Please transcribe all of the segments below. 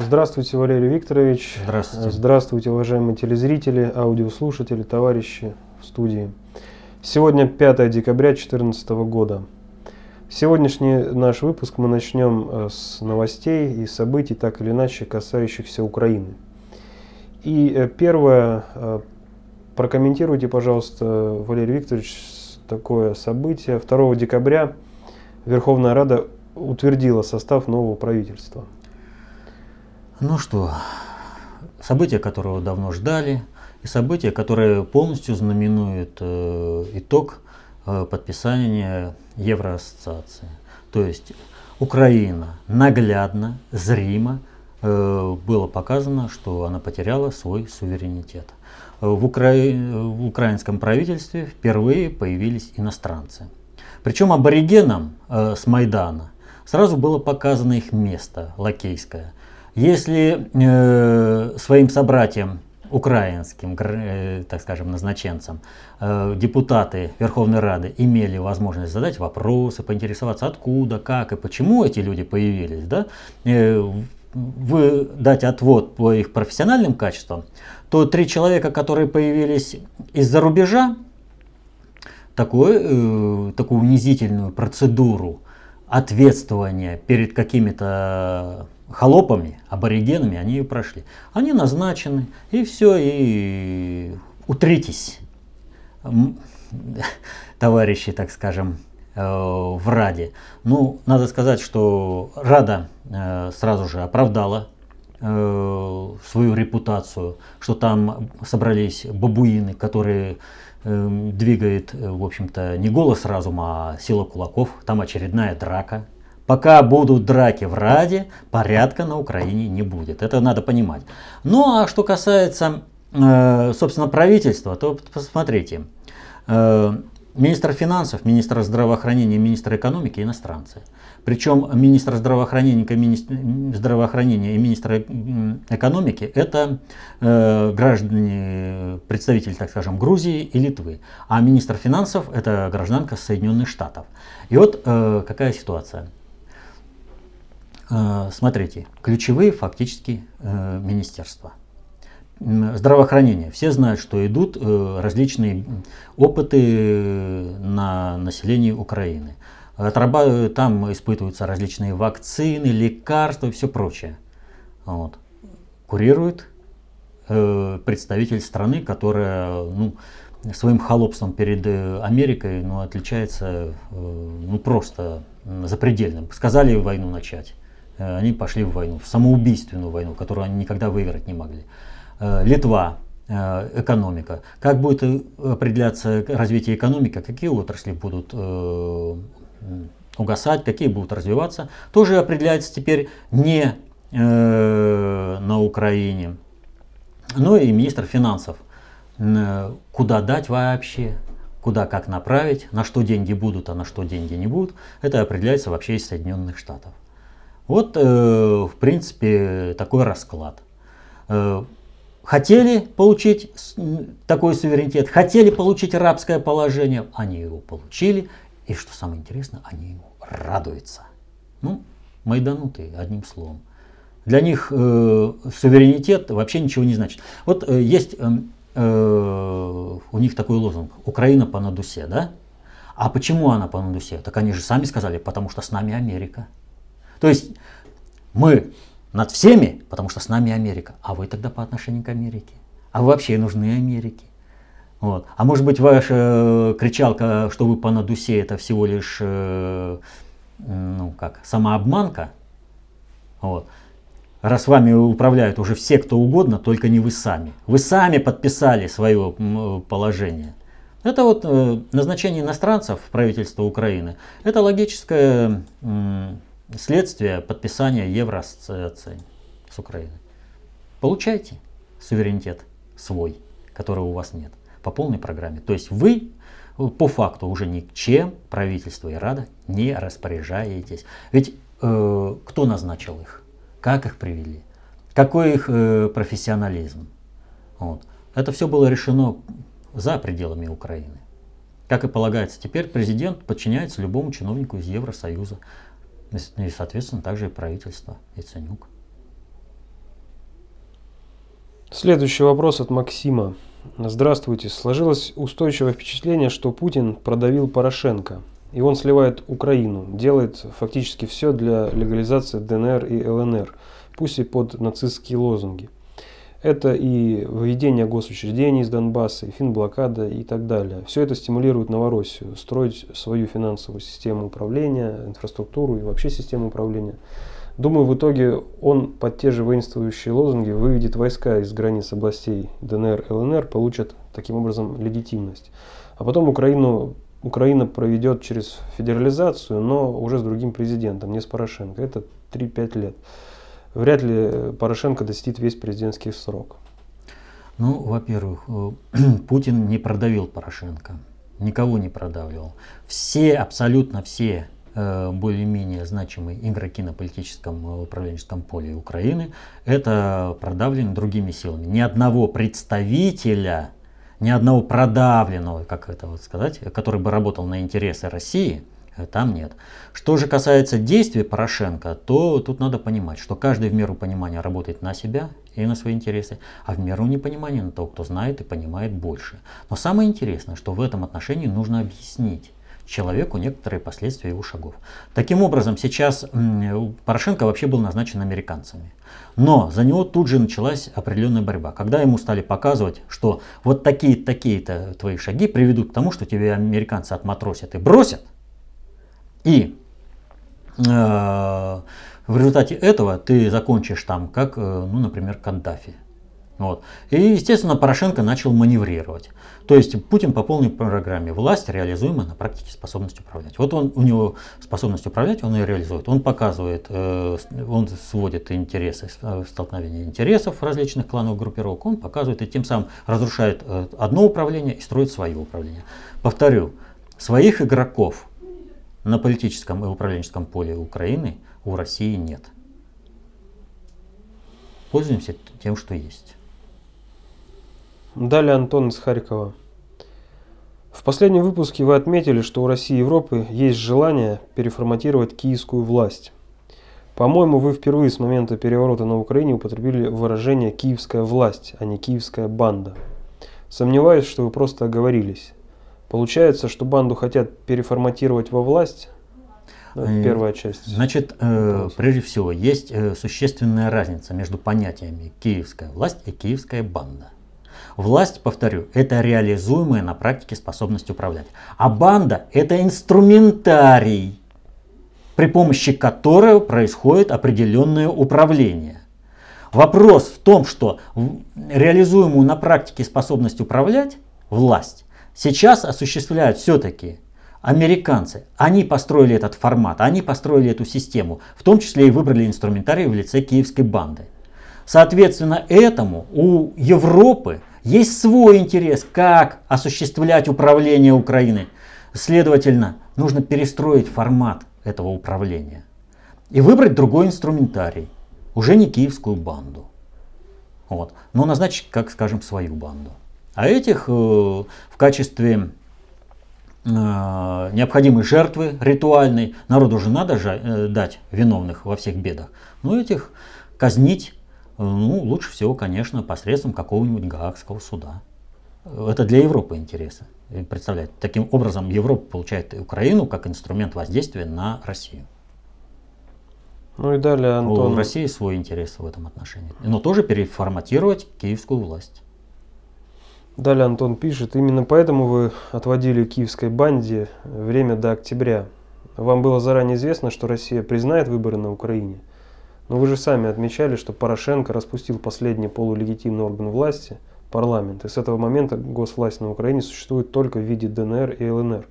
Здравствуйте, Валерий Викторович. Здравствуйте. Здравствуйте, уважаемые телезрители, аудиослушатели, товарищи в студии. Сегодня 5 декабря 2014 года. Сегодняшний наш выпуск мы начнем э, с новостей и событий, так или иначе касающихся Украины. И э, первое, э, прокомментируйте, пожалуйста, Валерий Викторович, такое событие. 2 декабря Верховная Рада утвердила состав нового правительства. Ну что, события, которого давно ждали, и события, которые полностью знаменуют э, итог э, подписания Евроассоциации. То есть Украина наглядно, зримо э, было показано, что она потеряла свой суверенитет. В, Укра... в украинском правительстве впервые появились иностранцы. Причем аборигенам э, с Майдана сразу было показано их место лакейское. Если э, своим собратьям украинским, э, так скажем, назначенцам, э, депутаты Верховной Рады имели возможность задать вопросы, поинтересоваться, откуда, как и почему эти люди появились, да, э, вы дать отвод по их профессиональным качествам, то три человека, которые появились из-за рубежа, такую, такую унизительную процедуру ответствования перед какими-то холопами, аборигенами, они ее прошли. Они назначены, и все, и утритесь, товарищи, так скажем, э, в Раде. Ну, надо сказать, что Рада э, сразу же оправдала э, свою репутацию, что там собрались бабуины, которые двигает, в общем-то, не голос разума, а сила кулаков. Там очередная драка, Пока будут драки в Раде, порядка на Украине не будет. Это надо понимать. Ну а что касается, э, собственно, правительства, то посмотрите. Э, министр финансов, министр здравоохранения, министр экономики иностранцы. Причем министр здравоохранения, министр здравоохранения и министр экономики это э, граждане, представители, так скажем, Грузии и Литвы. А министр финансов это гражданка Соединенных Штатов. И вот э, какая ситуация. Э, смотрите, ключевые фактически э, министерства. Здравоохранение. Все знают, что идут э, различные опыты на населении Украины. Там испытываются различные вакцины, лекарства и все прочее. Вот. Курирует представитель страны, которая ну, своим холопством перед Америкой ну, отличается ну, просто запредельным. Сказали войну начать. Э, они пошли в войну, в самоубийственную войну, которую они никогда выиграть не могли. Э, Литва, э, экономика. Как будет определяться развитие экономики, какие отрасли будут угасать, какие будут развиваться, тоже определяется теперь не на Украине. Ну и министр финансов. Куда дать вообще, куда как направить, на что деньги будут, а на что деньги не будут, это определяется вообще из Соединенных Штатов. Вот, э, в принципе, такой расклад. Э, хотели получить такой суверенитет, хотели получить рабское положение, они его получили. И что самое интересное, они ему радуются. Ну, майданутые, одним словом. Для них э, суверенитет вообще ничего не значит. Вот э, есть э, э, у них такой лозунг «Украина по надусе», да? А почему она по надусе? Так они же сами сказали, потому что с нами Америка. То есть мы над всеми, потому что с нами Америка. А вы тогда по отношению к Америке? А вы вообще нужны Америке? Вот. А может быть ваша кричалка, что вы по надусе, это всего лишь э, ну, как, самообманка? Вот. Раз вами управляют уже все, кто угодно, только не вы сами. Вы сами подписали свое положение. Это вот э, назначение иностранцев в правительство Украины. Это логическое следствие подписания Евроассоциации с Украиной. Получайте суверенитет свой, которого у вас нет, по полной программе. То есть вы по факту уже ничем правительство и Рада не распоряжаетесь. Ведь э, кто назначил их? Как их привели? Какой их э, профессионализм? Вот. Это все было решено за пределами Украины. Как и полагается, теперь президент подчиняется любому чиновнику из Евросоюза. Ну и, соответственно, также и правительство, и Ценюк. Следующий вопрос от Максима. Здравствуйте. Сложилось устойчивое впечатление, что Путин продавил Порошенко. И он сливает Украину, делает фактически все для легализации ДНР и ЛНР, пусть и под нацистские лозунги. Это и введение госучреждений из Донбасса, и финблокада и так далее. Все это стимулирует Новороссию строить свою финансовую систему управления, инфраструктуру и вообще систему управления. Думаю, в итоге он под те же воинствующие лозунги выведет войска из границ областей ДНР, ЛНР, получат таким образом легитимность. А потом Украину, Украина проведет через федерализацию, но уже с другим президентом, не с Порошенко. Это 3-5 лет вряд ли Порошенко достигнет весь президентский срок. Ну, во-первых, э, Путин не продавил Порошенко, никого не продавливал. Все, абсолютно все более-менее значимые игроки на политическом э, управленческом поле Украины, это продавлены другими силами. Ни одного представителя, ни одного продавленного, как это вот сказать, который бы работал на интересы России – Э, там нет. Что же касается действий Порошенко, то тут надо понимать, что каждый в меру понимания работает на себя и на свои интересы, а в меру непонимания на того, кто знает и понимает больше. Но самое интересное, что в этом отношении нужно объяснить человеку некоторые последствия его шагов. Таким образом, сейчас Порошенко вообще был назначен американцами. Но за него тут же началась определенная борьба. Когда ему стали показывать, что вот такие-то такие твои шаги приведут к тому, что тебе американцы отматросят и бросят – и э, в результате этого ты закончишь там, как, э, ну, например, Каддафи. Вот. И, естественно, Порошенко начал маневрировать. То есть Путин по полной программе. Власть реализуемая на практике способность управлять. Вот он, у него способность управлять, он ее реализует. Он показывает, э, он сводит интересы, э, столкновение интересов различных клановых группировок. Он показывает и тем самым разрушает э, одно управление и строит свое управление. Повторю, своих игроков на политическом и управленческом поле Украины у России нет. Пользуемся тем, что есть. Далее Антон из Харькова. В последнем выпуске вы отметили, что у России и Европы есть желание переформатировать киевскую власть. По-моему, вы впервые с момента переворота на Украине употребили выражение «киевская власть», а не «киевская банда». Сомневаюсь, что вы просто оговорились. Получается, что банду хотят переформатировать во власть? Ну, э, первая часть. Значит, э, прежде всего, есть э, существенная разница между понятиями киевская власть и киевская банда. Власть, повторю, это реализуемая на практике способность управлять. А банда это инструментарий, при помощи которого происходит определенное управление. Вопрос в том, что реализуемую на практике способность управлять, власть, сейчас осуществляют все-таки американцы. Они построили этот формат, они построили эту систему, в том числе и выбрали инструментарий в лице киевской банды. Соответственно, этому у Европы есть свой интерес, как осуществлять управление Украиной. Следовательно, нужно перестроить формат этого управления и выбрать другой инструментарий, уже не киевскую банду. Вот. Но назначить, как скажем, свою банду. А этих э, в качестве э, необходимой жертвы ритуальной, народу же надо же, э, дать виновных во всех бедах, но этих казнить ну, лучше всего, конечно, посредством какого-нибудь Гаагского суда. Это для Европы интересы. Представляете, таким образом Европа получает Украину как инструмент воздействия на Россию. Ну и далее, Антон. У России свой интерес в этом отношении. Но тоже переформатировать киевскую власть. Далее Антон пишет, именно поэтому вы отводили киевской банде время до октября. Вам было заранее известно, что Россия признает выборы на Украине. Но вы же сами отмечали, что Порошенко распустил последний полулегитимный орган власти, парламент, и с этого момента госвласть на Украине существует только в виде ДНР и ЛНР.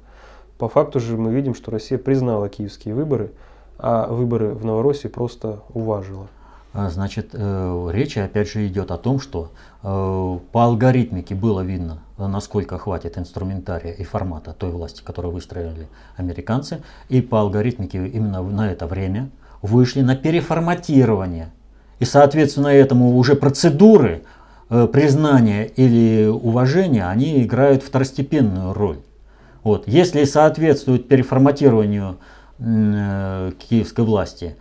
По факту же мы видим, что Россия признала киевские выборы, а выборы в Новороссии просто уважила. А, значит, э, речь опять же идет о том, что э, по алгоритмике было видно, насколько хватит инструментария и формата той власти, которую выстроили американцы, и по алгоритмике именно на это время вышли на переформатирование. И соответственно этому уже процедуры э, признания или уважения, они играют второстепенную роль. Вот. Если соответствует переформатированию киевской власти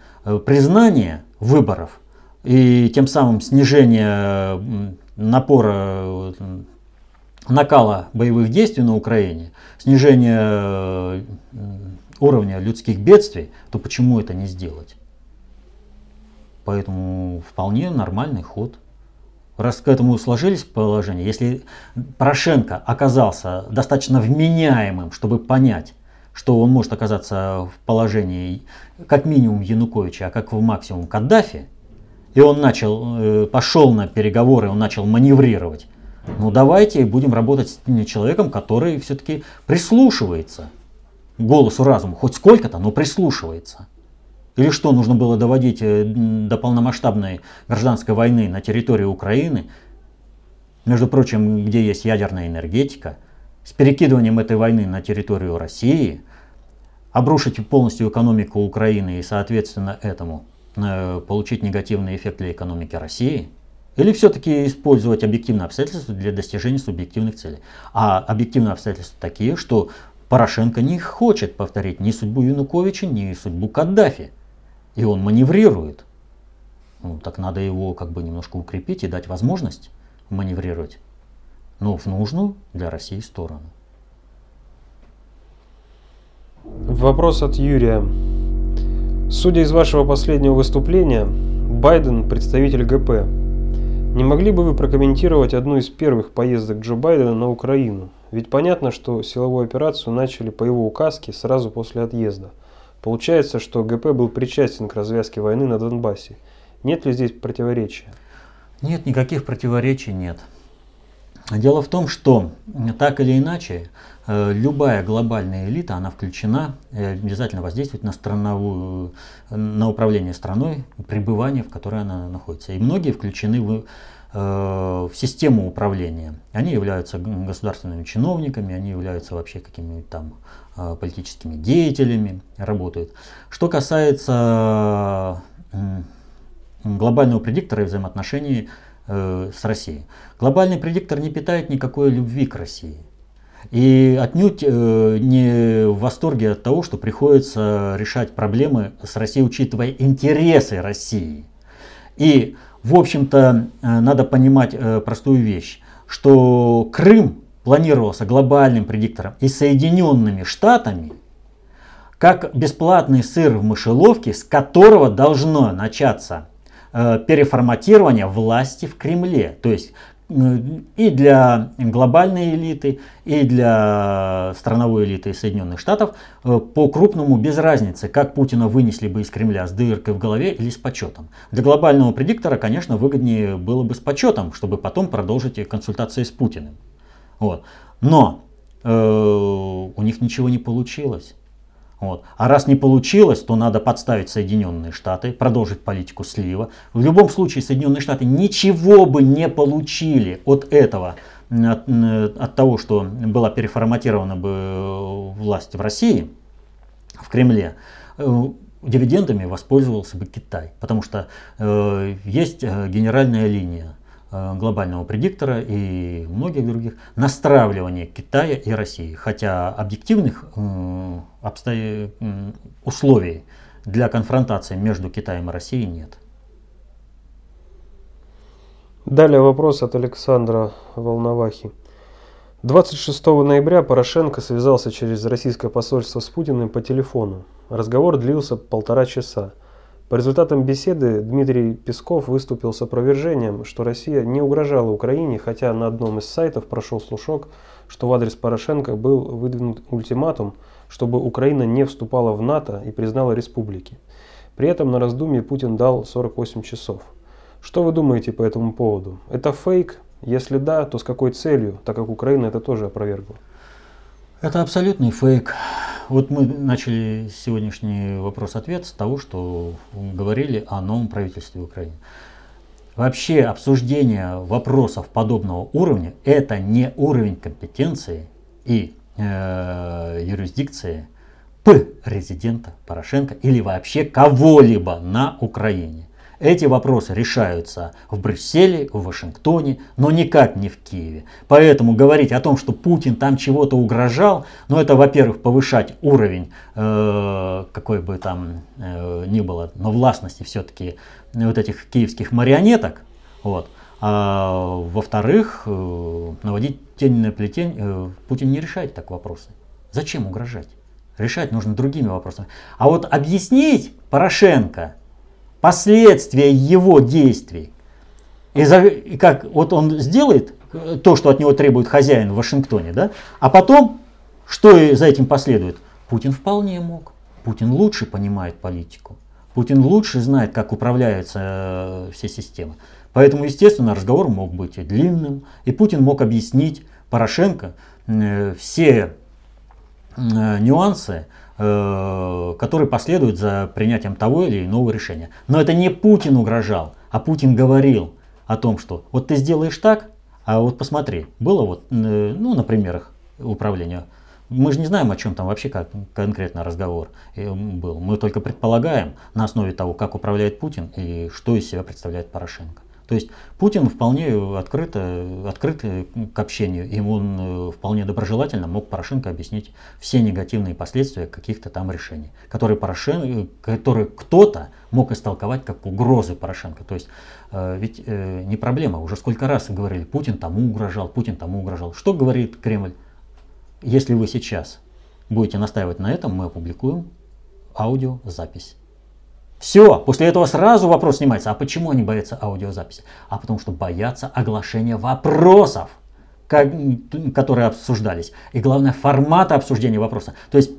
признание выборов – и тем самым снижение напора накала боевых действий на Украине, снижение уровня людских бедствий, то почему это не сделать? Поэтому вполне нормальный ход. Раз к этому сложились положения, если Порошенко оказался достаточно вменяемым, чтобы понять, что он может оказаться в положении как минимум Януковича, а как в максимум Каддафи, и он начал, э, пошел на переговоры, он начал маневрировать, ну давайте будем работать с человеком, который все-таки прислушивается голосу разума, хоть сколько-то, но прислушивается. Или что, нужно было доводить э, до полномасштабной гражданской войны на территории Украины, между прочим, где есть ядерная энергетика, с перекидыванием этой войны на территорию России, обрушить полностью экономику Украины и, соответственно, этому э, получить негативный эффект для экономики России – или все-таки использовать объективные обстоятельства для достижения субъективных целей? А объективные обстоятельства такие, что Порошенко не хочет повторить ни судьбу Януковича, ни судьбу Каддафи. И он маневрирует. Ну, так надо его как бы немножко укрепить и дать возможность маневрировать. Но в нужную для России сторону. Вопрос от Юрия. Судя из вашего последнего выступления, Байден представитель ГП. Не могли бы вы прокомментировать одну из первых поездок Джо Байдена на Украину? Ведь понятно, что силовую операцию начали по его указке сразу после отъезда – Получается, что ГП был причастен к развязке войны на Донбассе. Нет ли здесь противоречия? Нет, никаких противоречий нет. Дело в том, что так или иначе, любая глобальная элита, она включена, обязательно воздействует на страновую, на управление страной, пребывание, в которой она находится. И многие включены в, э, в систему управления. Они являются государственными чиновниками, они являются вообще какими-нибудь там Э, политическими деятелями работают. Что касается глобального предиктора и взаимоотношений э, с Россией. Глобальный предиктор не питает никакой любви к России. И отнюдь э, не в восторге от того, что приходится решать проблемы с Россией, учитывая интересы России. И, в общем-то, надо понимать простую вещь, что Крым планировался глобальным предиктором и Соединенными Штатами, как бесплатный сыр в мышеловке, с которого должно начаться э, переформатирование власти в Кремле. То есть э, и для глобальной элиты, и для страновой элиты Соединенных Штатов э, по крупному без разницы, как Путина вынесли бы из Кремля с дыркой в голове или с почетом. Для глобального предиктора, конечно, выгоднее было бы с почетом, чтобы потом продолжить консультации с Путиным. Вот. Но э, у них ничего не получилось. Вот. А раз не получилось, то надо подставить Соединенные Штаты, продолжить политику слива. В любом случае Соединенные Штаты ничего бы не получили от этого, от, от того, что была переформатирована бы власть в России, в Кремле. Э, дивидендами воспользовался бы Китай, потому что э, есть э, генеральная линия Э, глобального предиктора и многих других настраивания Китая и России. Хотя объективных э, обстоя... условий для конфронтации между Китаем и Россией нет. Далее вопрос от Александра Волновахи. 26 ноября Порошенко связался через российское посольство с Путиным по телефону. Разговор длился полтора часа. По результатам беседы Дмитрий Песков выступил с опровержением, что Россия не угрожала Украине, хотя на одном из сайтов прошел слушок, что в адрес Порошенко был выдвинут ультиматум, чтобы Украина не вступала в НАТО и признала республики. При этом на раздумье Путин дал 48 часов. Что вы думаете по этому поводу? Это фейк? Если да, то с какой целью, так как Украина это тоже опровергла? Это абсолютный фейк. Вот мы начали сегодняшний вопрос-ответ с того, что говорили о новом правительстве Украины. Вообще обсуждение вопросов подобного уровня – это не уровень компетенции и э, юрисдикции П резидента Порошенко или вообще кого-либо на Украине. Эти вопросы решаются в Брюсселе, в Вашингтоне, но никак не в Киеве. Поэтому говорить о том, что Путин там чего-то угрожал, ну это, во-первых, повышать уровень, э, какой бы там э, ни было, но властности все-таки вот этих киевских марионеток. Вот. А во-вторых, э, наводить тень на плетень э, Путин не решает так вопросы. Зачем угрожать? Решать нужно другими вопросами. А вот объяснить Порошенко последствия его действий, и, за, и как вот он сделает то, что от него требует хозяин в Вашингтоне, да, а потом, что за этим последует, Путин вполне мог. Путин лучше понимает политику. Путин лучше знает, как управляются э, все системы. Поэтому, естественно, разговор мог быть и длинным, и Путин мог объяснить Порошенко э, все э, нюансы, которые последуют за принятием того или иного решения. Но это не Путин угрожал, а Путин говорил о том, что вот ты сделаешь так, а вот посмотри, было вот, ну, на примерах управления мы же не знаем, о чем там вообще как, конкретно разговор э, был. Мы только предполагаем на основе того, как управляет Путин и что из себя представляет Порошенко. То есть Путин вполне открыто, открыт к общению, и он э, вполне доброжелательно мог Порошенко объяснить все негативные последствия каких-то там решений, которые, Порошенко, которые кто-то мог истолковать как угрозы Порошенко. То есть э, ведь не проблема, уже сколько раз говорили, Путин тому угрожал, Путин тому угрожал. Что говорит Кремль? Если вы сейчас будете настаивать на этом, мы опубликуем аудиозапись. Все, после этого сразу вопрос снимается. А почему они боятся аудиозаписи? А потому что боятся оглашения вопросов, которые обсуждались. И главное, формата обсуждения вопроса. То есть,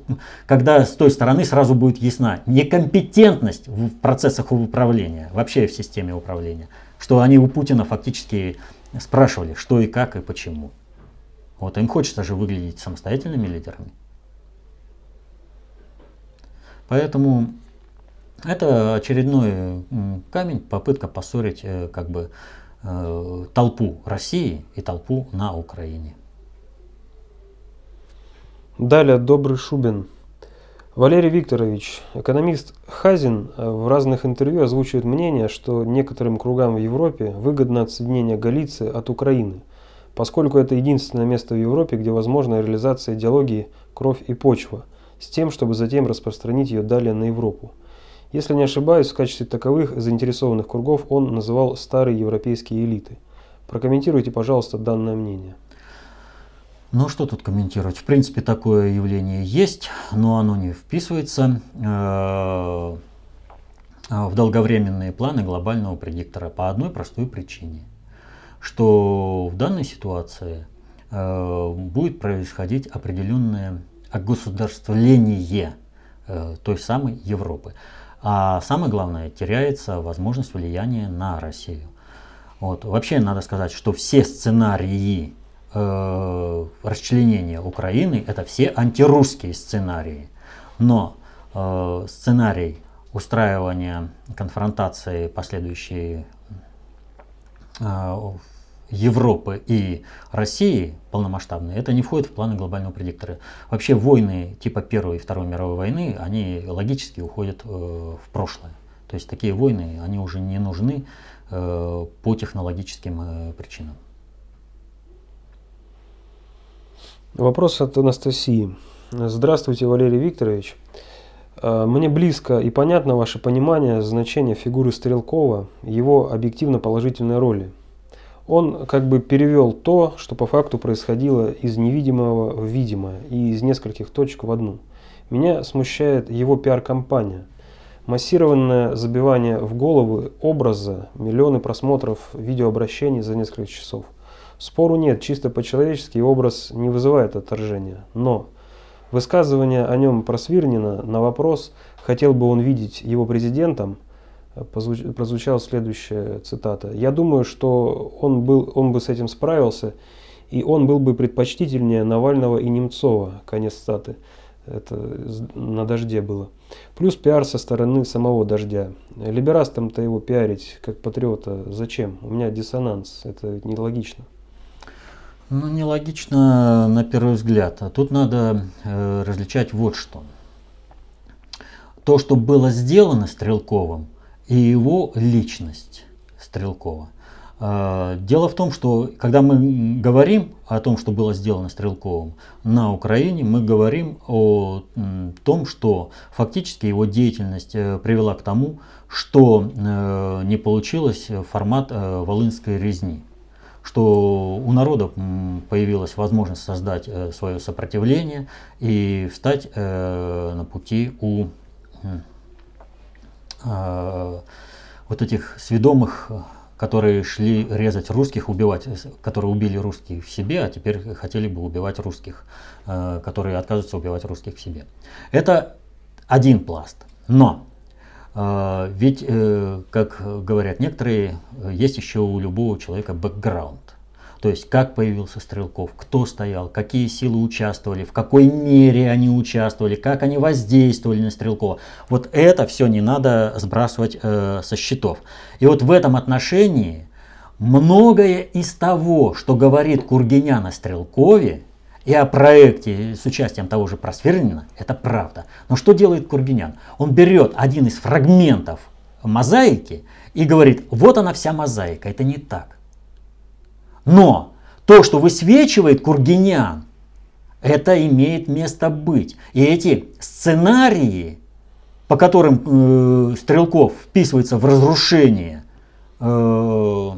когда с той стороны сразу будет ясна некомпетентность в процессах управления, вообще в системе управления. Что они у Путина фактически спрашивали, что и как и почему. Вот им хочется же выглядеть самостоятельными лидерами. Поэтому это очередной камень, попытка поссорить э, как бы э, толпу России и толпу на Украине. Далее Добрый Шубин. Валерий Викторович, экономист Хазин э, в разных интервью озвучивает мнение, что некоторым кругам в Европе выгодно отсоединение Галиции от Украины – поскольку это единственное место в Европе, где возможна реализация идеологии «кровь и почва», с тем, чтобы затем распространить ее далее на Европу. Если не ошибаюсь, в качестве таковых заинтересованных кругов он называл старые европейские элиты. Прокомментируйте, пожалуйста, данное мнение. Ну что тут комментировать? В принципе, такое явление есть, но оно не вписывается э, в долговременные планы глобального предиктора по одной простой причине – что в данной ситуации э, будет происходить определенное огосударствление э, той самой Европы. А самое главное, теряется возможность влияния на Россию. Вот. Вообще надо сказать, что все сценарии э, расчленения Украины это все антирусские сценарии. Но э, сценарий устраивания конфронтации последующей э, Европы и России полномасштабные, это не входит в планы глобального предиктора. Вообще войны типа Первой и Второй мировой войны, они логически уходят э, в прошлое. То есть такие войны, они уже не нужны э, по технологическим э, причинам. Вопрос от Анастасии. Здравствуйте, Валерий Викторович. Э, мне близко и понятно ваше понимание значения фигуры Стрелкова, его объективно положительной роли – он как бы перевел то, что по факту происходило из невидимого в видимое и из нескольких точек в одну. Меня смущает его пиар-компания. Массированное забивание в головы образа, миллионы просмотров видеообращений за несколько часов. Спору нет, чисто по-человечески образ не вызывает отторжения. Но высказывание о нем просвирнено на вопрос, хотел бы он видеть его президентом – прозвучала следующая цитата. «Я думаю, что он, был, он бы с этим справился, и он был бы предпочтительнее Навального и Немцова». Конец цитаты. Это на дожде было. Плюс пиар со стороны самого дождя. Либерастам-то его пиарить как патриота зачем? У меня диссонанс. Это нелогично. Ну, нелогично на первый взгляд. А тут надо э, различать вот что. То, что было сделано Стрелковым – и его личность Стрелкова. А, дело в том, что когда мы говорим о том, что было сделано Стрелковым на Украине, мы говорим о том, что фактически его деятельность э, привела к тому, что э, не получилось формат э, волынской резни что у народа появилась возможность создать свое сопротивление и встать на пути у вот этих сведомых которые шли резать русских, убивать, которые убили русских в себе, а теперь хотели бы убивать русских, э, которые отказываются убивать русских в себе. Это один пласт. Но э, ведь, э, как говорят некоторые, есть еще у любого человека бэкграунд. То есть как появился Стрелков, кто стоял, какие силы участвовали, в какой мере они участвовали, как они воздействовали на Стрелкова. Вот это все не надо сбрасывать э, со счетов. И вот в этом отношении многое из того, что говорит Кургинян о Стрелкове, и о проекте с участием того же Просверлина, это правда. Но что делает Кургинян? Он берет один из фрагментов мозаики и говорит, вот она вся мозаика, это не так. Но то, что высвечивает Кургинян, это имеет место быть. И эти сценарии, по которым э, Стрелков вписывается в разрушение э,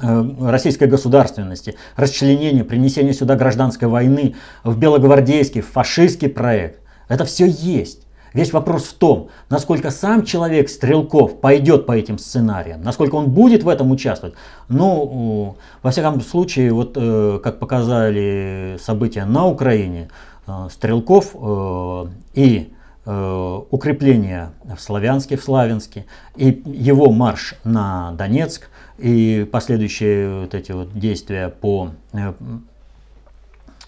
э, российской государственности, расчленение, принесение сюда гражданской войны, в белогвардейский, в фашистский проект, это все есть. Весь вопрос в том, насколько сам человек Стрелков пойдет по этим сценариям, насколько он будет в этом участвовать. Ну, во всяком случае, вот э, как показали события на Украине, э, Стрелков э, и укрепление в Славянске, в Славянске, и его марш на Донецк, и последующие вот эти вот действия по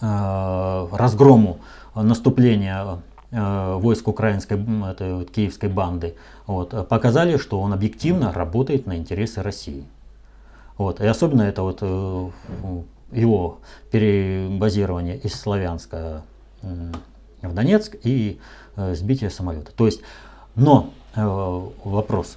разгрому наступления войск украинской этой, вот, киевской банды, вот, показали, что он объективно работает на интересы России. Вот, и особенно это вот э, его перебазирование из Славянска в Донецк и э, сбитие самолета. То есть, но вопрос,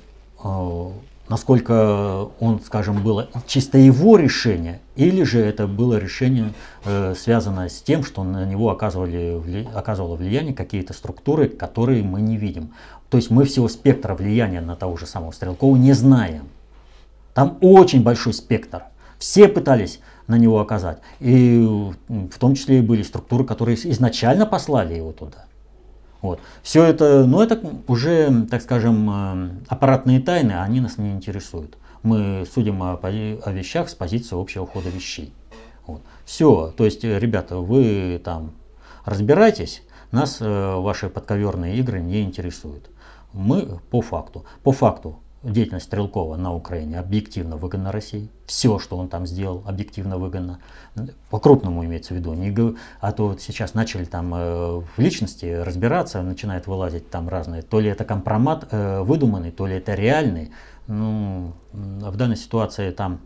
насколько он, скажем, было чисто его решение, или же это было решение, э, связанное с тем, что на него оказывали, оказывало влияние какие-то структуры, которые мы не видим. То есть мы всего спектра влияния на того же самого Стрелкова не знаем. Там очень большой спектр. Все пытались на него оказать. И в том числе и были структуры, которые изначально послали его туда. Вот. Все это, ну это уже, так скажем, э, аппаратные тайны, они нас не интересуют. Мы судим о, о вещах с позиции общего хода вещей. Вот. Все, то есть, ребята, вы там разбирайтесь, нас э, ваши подковерные игры не интересуют. Мы по факту. По факту деятельность Стрелкова на Украине объективно выгодна России. Все, что он там сделал, объективно выгодно. По-крупному имеется в виду. Не, а то вот сейчас начали там э, в личности разбираться, начинают вылазить там разные. То ли это компромат э, выдуманный, то ли это реальный. Ну, в данной ситуации там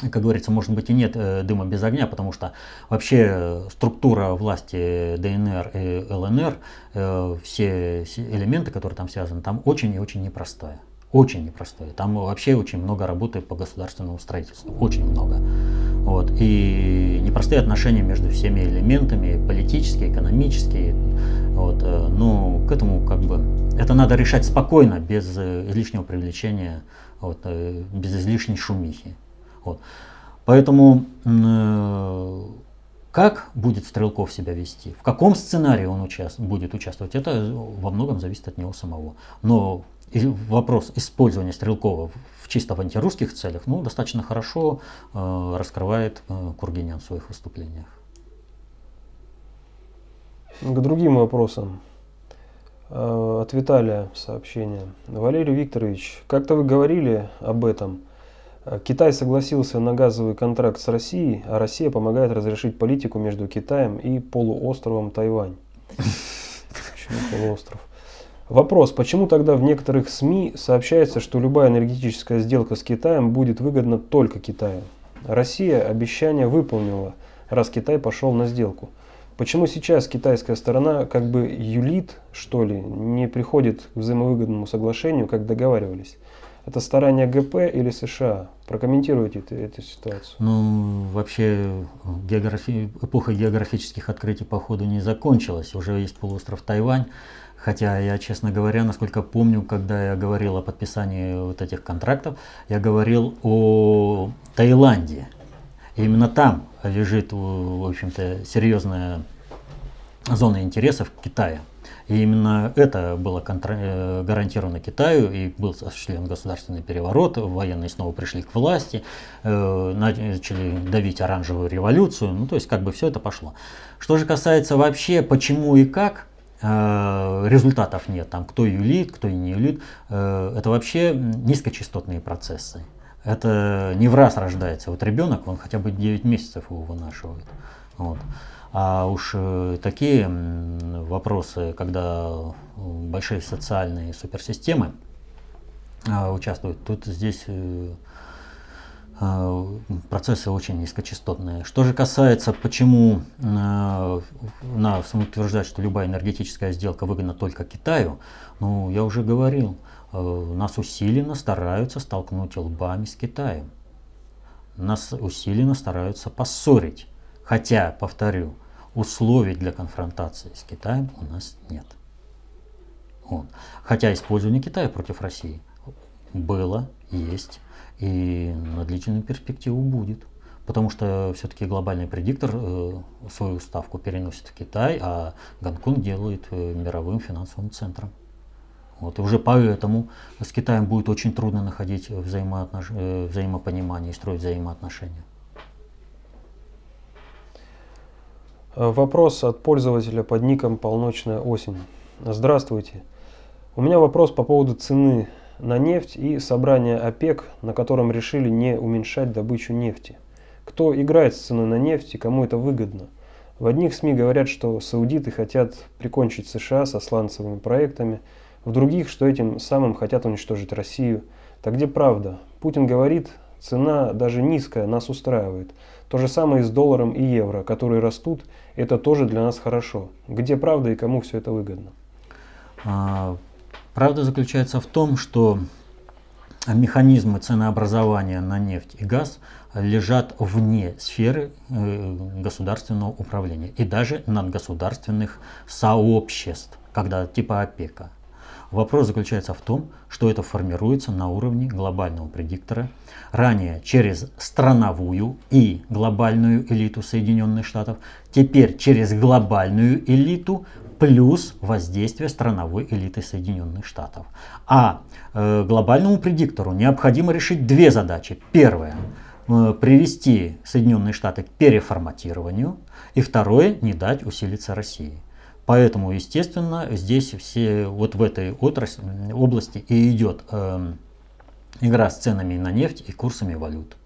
как говорится, может быть и нет э, дыма без огня, потому что вообще структура власти ДНР и ЛНР, э, все элементы, которые там связаны, там очень и очень непростая. Очень непростое. Там вообще очень много работы по государственному строительству. Очень много. Вот. И непростые отношения между всеми элементами, политические, экономические. Вот. Э, но к этому как бы это надо решать спокойно, без э, излишнего привлечения, вот, э, без излишней шумихи. Вот. Поэтому как будет Стрелков себя вести, в каком сценарии он участ... будет участвовать, это во многом зависит от него самого. Но и вопрос использования Стрелкова в чисто в антирусских целях ну, достаточно хорошо э, раскрывает э, Кургинян в своих выступлениях. К другим вопросам. Э, от Виталия сообщение. Валерий Викторович, как-то вы говорили об этом. Э, Китай согласился на газовый контракт с Россией, а Россия помогает разрешить политику между Китаем и полуостровом Тайвань. Почему полуостров? Вопрос, почему тогда в некоторых СМИ сообщается, что любая энергетическая сделка с Китаем будет выгодна только Китаю? Россия обещание выполнила, раз Китай пошел на сделку. Почему сейчас китайская сторона как бы юлит, что ли, не приходит к взаимовыгодному соглашению, как договаривались? Это старание ГП или США? Прокомментируйте эту, эту ситуацию. Ну, вообще, географи... эпоха географических открытий, походу, не закончилась. Уже есть полуостров Тайвань. Хотя я, честно говоря, насколько помню, когда я говорил о подписании вот этих контрактов, я говорил о Таиланде. И именно там лежит, в общем-то, серьезная зона интересов Китая. И именно это было э, гарантировано Китаю, и был осуществлен государственный переворот, военные снова пришли к власти, э, начали давить оранжевую революцию, ну то есть как бы все это пошло. Что же касается вообще почему и как, результатов нет, там кто юлит, кто не юлит, это вообще низкочастотные процессы. Это не в раз рождается. Вот ребенок, он хотя бы 9 месяцев его вынашивает. Вот. А уж э, такие вопросы, когда большие социальные суперсистемы участвуют, тут здесь э, процессы очень низкочастотные. Что же касается, почему на утверждать, что любая энергетическая сделка выгодна только Китаю, ну, я уже говорил, э, нас усиленно стараются столкнуть лбами с Китаем. Нас усиленно стараются поссорить. Хотя, повторю, условий для конфронтации с Китаем у нас нет. Вот. Хотя использование Китая против России было, есть и на длительную перспективу будет. Потому что все-таки глобальный предиктор э, свою ставку переносит в Китай, а Гонконг делает э, мировым финансовым центром. Вот, и уже поэтому с Китаем будет очень трудно находить взаимоотнош... э, взаимопонимание и строить взаимоотношения. Вопрос от пользователя под ником «Полночная осень». Здравствуйте. У меня вопрос по поводу цены на нефть и собрания ОПЕК, на котором решили не уменьшать добычу нефти. Кто играет с ценой на нефть и кому это выгодно? В одних СМИ говорят, что саудиты хотят прикончить США со сланцевыми проектами, в других, что этим самым хотят уничтожить Россию. Так где правда? Путин говорит, цена даже низкая нас устраивает. То же самое и с долларом и евро, которые растут, это тоже для нас хорошо. Где правда и кому все это выгодно? Правда заключается в том, что механизмы ценообразования на нефть и газ лежат вне сферы э, государственного управления и даже надгосударственных сообществ, когда типа ОПЕКа. Вопрос заключается в том, что это формируется на уровне глобального предиктора, ранее через страновую и глобальную элиту Соединенных Штатов, теперь через глобальную элиту плюс воздействие страновой элиты Соединенных Штатов. А э, глобальному предиктору необходимо решить две задачи. Первое э, привести Соединенные Штаты к переформатированию, и второе не дать усилиться России. Поэтому, естественно, здесь все вот в этой отрасли, области и идет э, игра с ценами на нефть и курсами валют.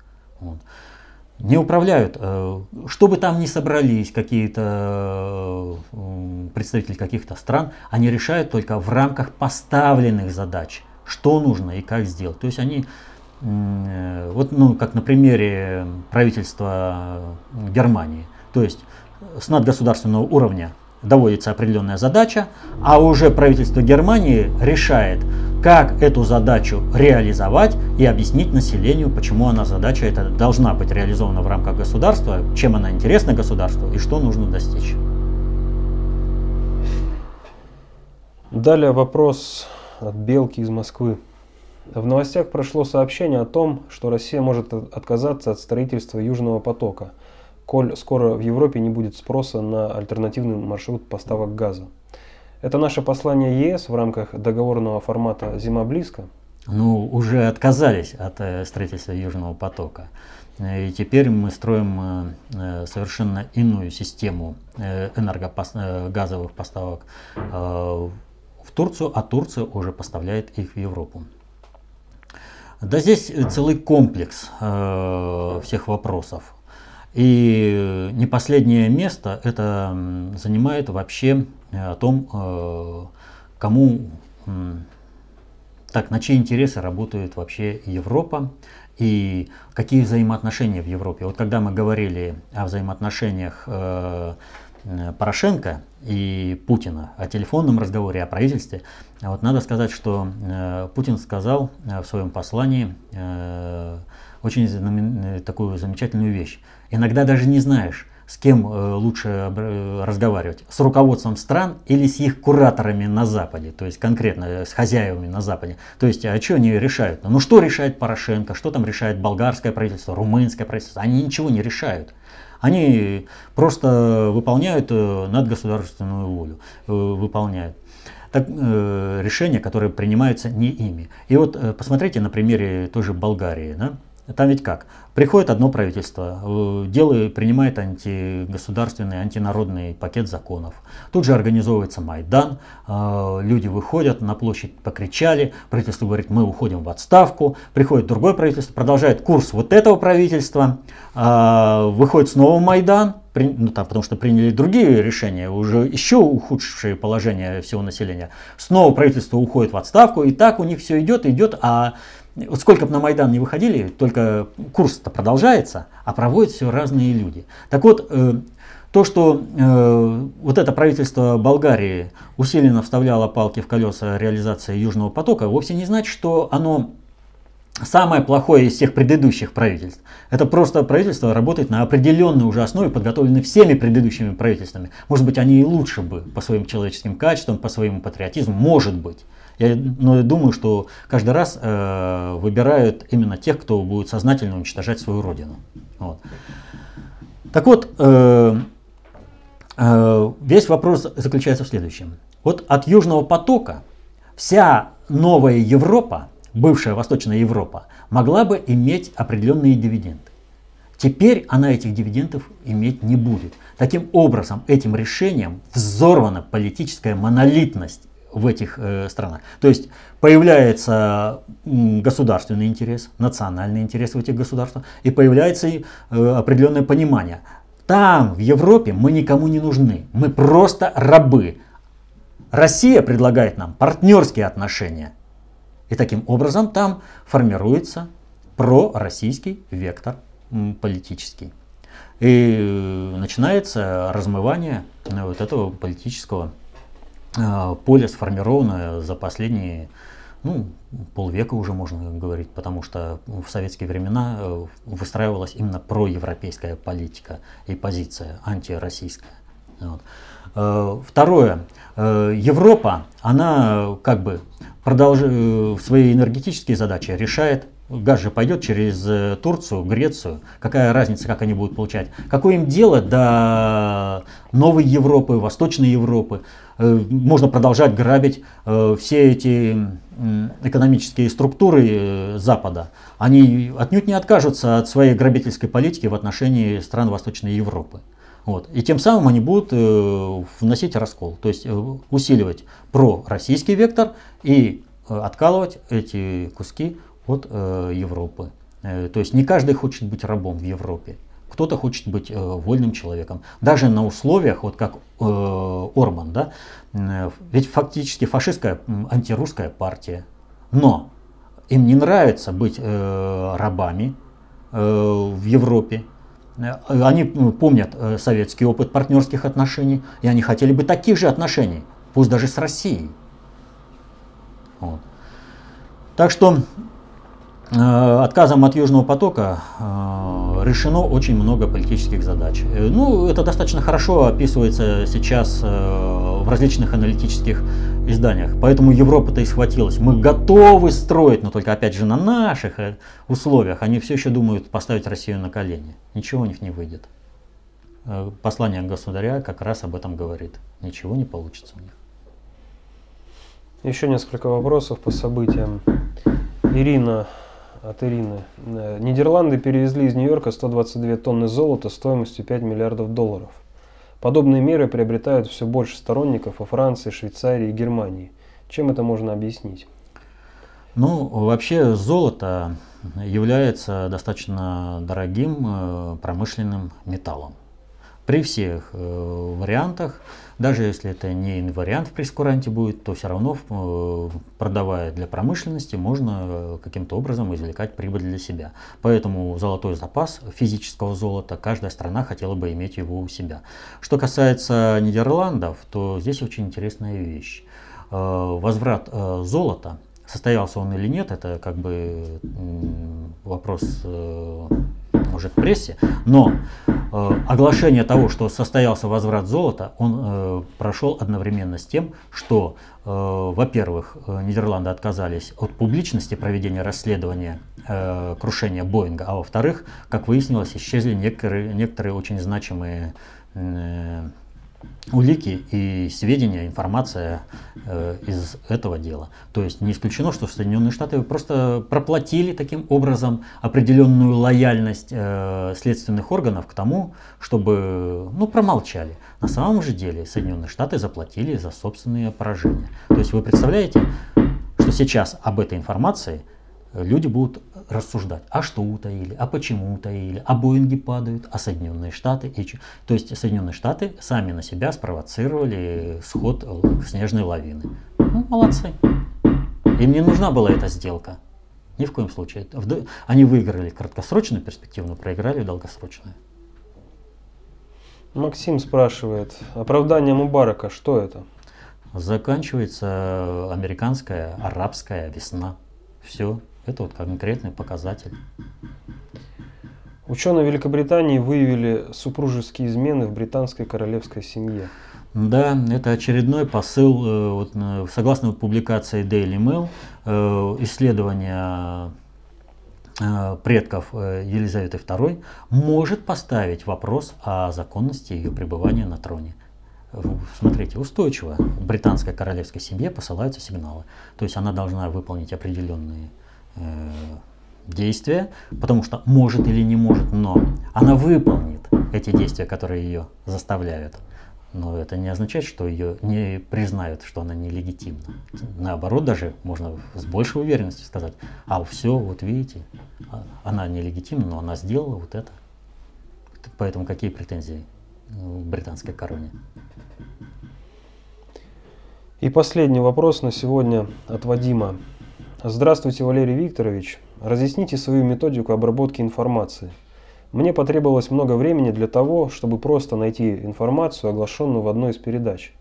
Вот. Не управляют, э, что бы там ни собрались какие-то э, представители каких-то стран, они решают только в рамках поставленных задач, что нужно и как сделать. То есть они э, вот, ну, как на примере правительства Германии. То есть с надгосударственного уровня доводится определенная задача, а уже правительство Германии решает, как эту задачу реализовать и объяснить населению, почему она задача эта должна быть реализована в рамках государства, чем она интересна государству и что нужно достичь. Далее вопрос от Белки из Москвы. В новостях прошло сообщение о том, что Россия может отказаться от строительства Южного потока – коль скоро в Европе не будет спроса на альтернативный маршрут поставок газа. Это наше послание ЕС в рамках договорного формата «Зима близко». Ну, уже отказались от э, строительства Южного потока. И теперь мы строим э, э, совершенно иную систему энергогазовых поставок в Турцию, а Турция уже поставляет их в Европу. Да здесь целый комплекс всех вопросов. И не последнее место это занимает вообще э, о том, э, кому, так, на чьи интересы работает вообще Европа и какие взаимоотношения в Европе. Вот когда мы говорили о взаимоотношениях э, Порошенко и Путина о телефонном разговоре, о правительстве, вот надо сказать, что Путин сказал в своем послании очень такую замечательную вещь. Иногда даже не знаешь, с кем э, лучше э, разговаривать? С руководством стран или с их кураторами на Западе, то есть конкретно э, с хозяевами на Западе. То есть, а что они решают? Ну что решает Порошенко, что там решает болгарское правительство, румынское правительство? Они ничего не решают. Они просто выполняют надгосударственную волю, выполняют так, э, решения, которые принимаются не ими. И вот э, посмотрите на примере той же Болгарии. Да? Там ведь как? Приходит одно правительство, э, делает, принимает антигосударственный, антинародный пакет законов. Тут же организовывается Майдан, э, люди выходят на площадь, покричали, правительство говорит, мы уходим в отставку. Приходит другое правительство, продолжает курс вот этого правительства, э, выходит снова Майдан, ну, там, потому что приняли другие решения, уже еще ухудшившие положение всего населения. Снова правительство уходит в отставку, и так у них все идет, идет, а вот сколько бы на Майдан не выходили, только курс-то продолжается, а проводят все разные люди. Так вот, э, то, что э, вот это правительство Болгарии усиленно вставляло палки в колеса реализации Южного потока, вовсе не значит, что оно самое плохое из всех предыдущих правительств. Это просто правительство работает на определенной уже основе, подготовленной всеми предыдущими правительствами. Может быть, они и лучше бы по своим человеческим качествам, по своему патриотизму, может быть. Я но думаю, что каждый раз э, выбирают именно тех, кто будет сознательно уничтожать свою родину. Вот. Так вот, э, э, весь вопрос заключается в следующем. Вот от Южного потока вся новая Европа, бывшая Восточная Европа, могла бы иметь определенные дивиденды. Теперь она этих дивидендов иметь не будет. Таким образом, этим решением взорвана политическая монолитность в этих э, странах. То есть появляется государственный интерес, национальный интерес в этих государствах, и появляется э, определенное понимание. Там, в Европе, мы никому не нужны, мы просто рабы. Россия предлагает нам партнерские отношения. И таким образом там формируется пророссийский вектор политический. И э, начинается размывание э, вот этого политического поле сформированное за последние ну, полвека уже можно говорить, потому что в советские времена э, выстраивалась именно проевропейская политика и позиция антироссийская. Вот. Э, второе. Э, Европа, она как бы продолж... свои энергетические задачи решает Газ же пойдет через Турцию, Грецию. Какая разница, как они будут получать? Какое им дело до новой Европы, Восточной Европы? Э, можно продолжать грабить э, все эти экономические структуры э, Запада. Они отнюдь не откажутся от своей грабительской политики в отношении стран Восточной Европы. Вот. И тем самым они будут вносить раскол, то есть усиливать пророссийский вектор и откалывать эти куски от Европы. То есть не каждый хочет быть рабом в Европе кто-то хочет быть э, вольным человеком. Даже на условиях, вот как э, Орбан, да, э, ведь фактически фашистская антирусская партия. Но им не нравится быть э, рабами э, в Европе. Э, они помнят э, советский опыт партнерских отношений, и они хотели бы таких же отношений, пусть даже с Россией. Вот. Так что Э, отказом от Южного потока э, решено очень много политических задач. Э, ну, это достаточно хорошо описывается сейчас в различных аналитических изданиях. Поэтому Европа-то и схватилась. Мы готовы строить, но только опять же на наших условиях. Они все еще думают поставить Россию на колени. Ничего у них не выйдет. Послание государя как раз об этом говорит. Ничего не получится у них. Еще несколько вопросов по событиям. Ирина от Ирины. Э, Нидерланды перевезли из Нью-Йорка 122 тонны золота стоимостью 5 миллиардов долларов. Подобные меры приобретают все больше сторонников во Франции, Швейцарии и Германии. Чем это можно объяснить? Ну, вообще золото является достаточно дорогим э, промышленным металлом. При всех э, вариантах, даже если это не инвариант в прескуранте будет, то все равно, э, продавая для промышленности, можно э, каким-то образом извлекать прибыль для себя. Поэтому золотой запас физического золота, каждая страна хотела бы иметь его у себя. Что касается Нидерландов, то здесь очень интересная вещь. Э, возврат э, золота, состоялся он или нет, это как бы вопрос э, уже к прессе, но э, оглашение того, что состоялся возврат золота, он э, прошел одновременно с тем, что, э, во-первых, э, Нидерланды отказались от публичности проведения расследования э, крушения Боинга, а во-вторых, как выяснилось, исчезли некоторые, некоторые очень значимые э, улики и сведения, информация э, из этого дела. То есть не исключено, что Соединенные Штаты просто проплатили таким образом определенную лояльность э, следственных органов к тому, чтобы ну, промолчали. На самом же деле Соединенные Штаты заплатили за собственные поражения. То есть вы представляете, что сейчас об этой информации люди будут рассуждать, а что утаили, а почему утаили, а Боинги падают, а Соединенные Штаты. И... То есть Соединенные Штаты сами на себя спровоцировали сход снежной лавины. Ну, молодцы. Им не нужна была эта сделка. Ни в коем случае. Они выиграли краткосрочную перспективу, но проиграли долгосрочную. Максим спрашивает, оправдание Мубарака, что это? Заканчивается американская, арабская весна. Все, это вот конкретный показатель. Ученые Великобритании выявили супружеские измены в британской королевской семье. Да, это очередной посыл, э, вот, э, согласно публикации Daily Mail, э, исследование предков Елизаветы II может поставить вопрос о законности ее пребывания на троне. Смотрите, устойчиво британской королевской семье посылаются сигналы. То есть она должна выполнить определенные Э, действия, потому что может или не может, но она выполнит эти действия, которые ее заставляют. Но это не означает, что ее не признают, что она нелегитимна. Наоборот, даже можно с большей уверенностью сказать, а все, вот видите, а, она нелегитимна, но она сделала вот это. Поэтому какие претензии в британской короне? И последний вопрос на сегодня от Вадима. Здравствуйте, Валерий Викторович. Разъясните свою методику обработки информации. Мне потребовалось много времени для того, чтобы просто найти информацию, оглашенную в одной из передач.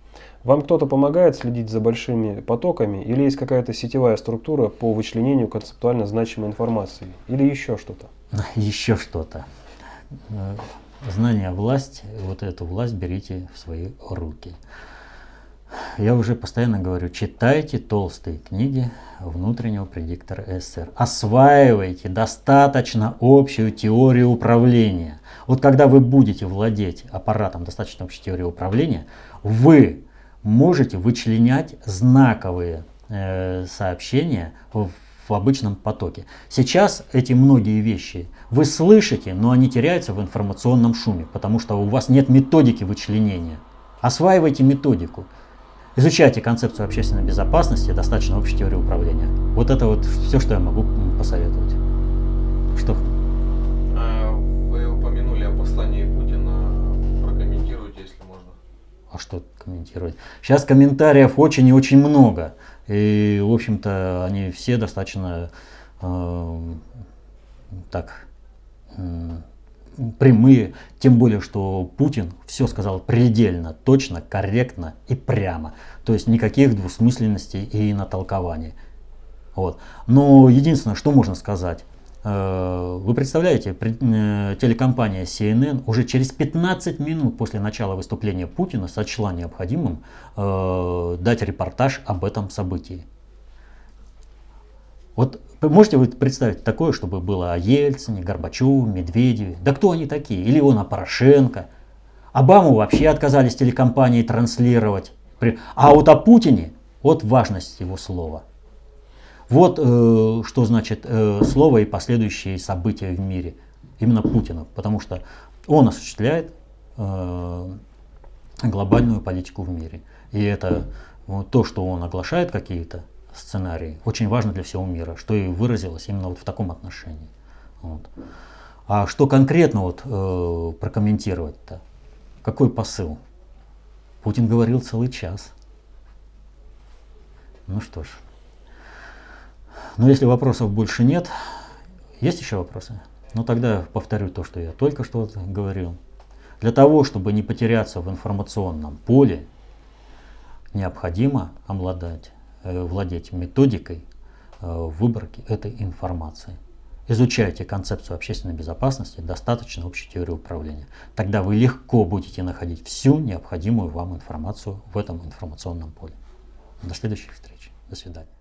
Вам кто-то помогает следить за большими потоками или есть какая-то сетевая структура по вычленению концептуально значимой информации? Или еще что-то? Еще что-то. Знание власть, вот эту власть берите в свои руки. Я уже постоянно говорю, читайте толстые книги внутреннего предиктора СССР. Осваивайте достаточно общую теорию управления. Вот когда вы будете владеть аппаратом достаточно общей теории управления, вы можете вычленять знаковые э, сообщения в, в обычном потоке. Сейчас эти многие вещи вы слышите, но они теряются в информационном шуме, потому что у вас нет методики вычленения. Осваивайте методику. Изучайте концепцию общественной безопасности, достаточно общей теории управления. Вот это вот все, что я могу посоветовать. Что? А, вы упомянули о послании Путина. Прокомментируйте, если можно. А что комментировать? Сейчас комментариев очень и очень много. И, в общем-то, они все достаточно э, так э, прямые, тем более, что Путин все сказал предельно, точно, корректно и прямо. То есть никаких двусмысленностей и натолкований. Вот. Но единственное, что можно сказать, э, вы представляете, э, телекомпания CNN уже через 15 минут после начала выступления Путина сочла необходимым э, дать репортаж об этом событии. Вот можете вы представить такое, чтобы было о Ельцине, Горбачеве, Медведеве? Да кто они такие? Или он о Порошенко? Обаму вообще отказались телекомпании транслировать. А вот о Путине, вот важность его слова. Вот э, что значит э, слово и последующие события в мире. Именно Путина. Потому что он осуществляет э, глобальную политику в мире. И это вот, то, что он оглашает какие-то сценарий очень важно для всего мира, что и выразилось именно вот в таком отношении. Вот. А что конкретно вот, э, прокомментировать-то? Какой посыл? Путин говорил целый час. Ну что ж. Но если вопросов больше нет, есть еще вопросы? Ну тогда повторю то, что я только что говорил. Для того, чтобы не потеряться в информационном поле, необходимо обладать, владеть методикой э, выборки этой информации. Изучайте концепцию общественной безопасности, достаточно общей теории управления. Тогда вы легко будете находить всю необходимую вам информацию в этом информационном поле. До следующих встреч. До свидания.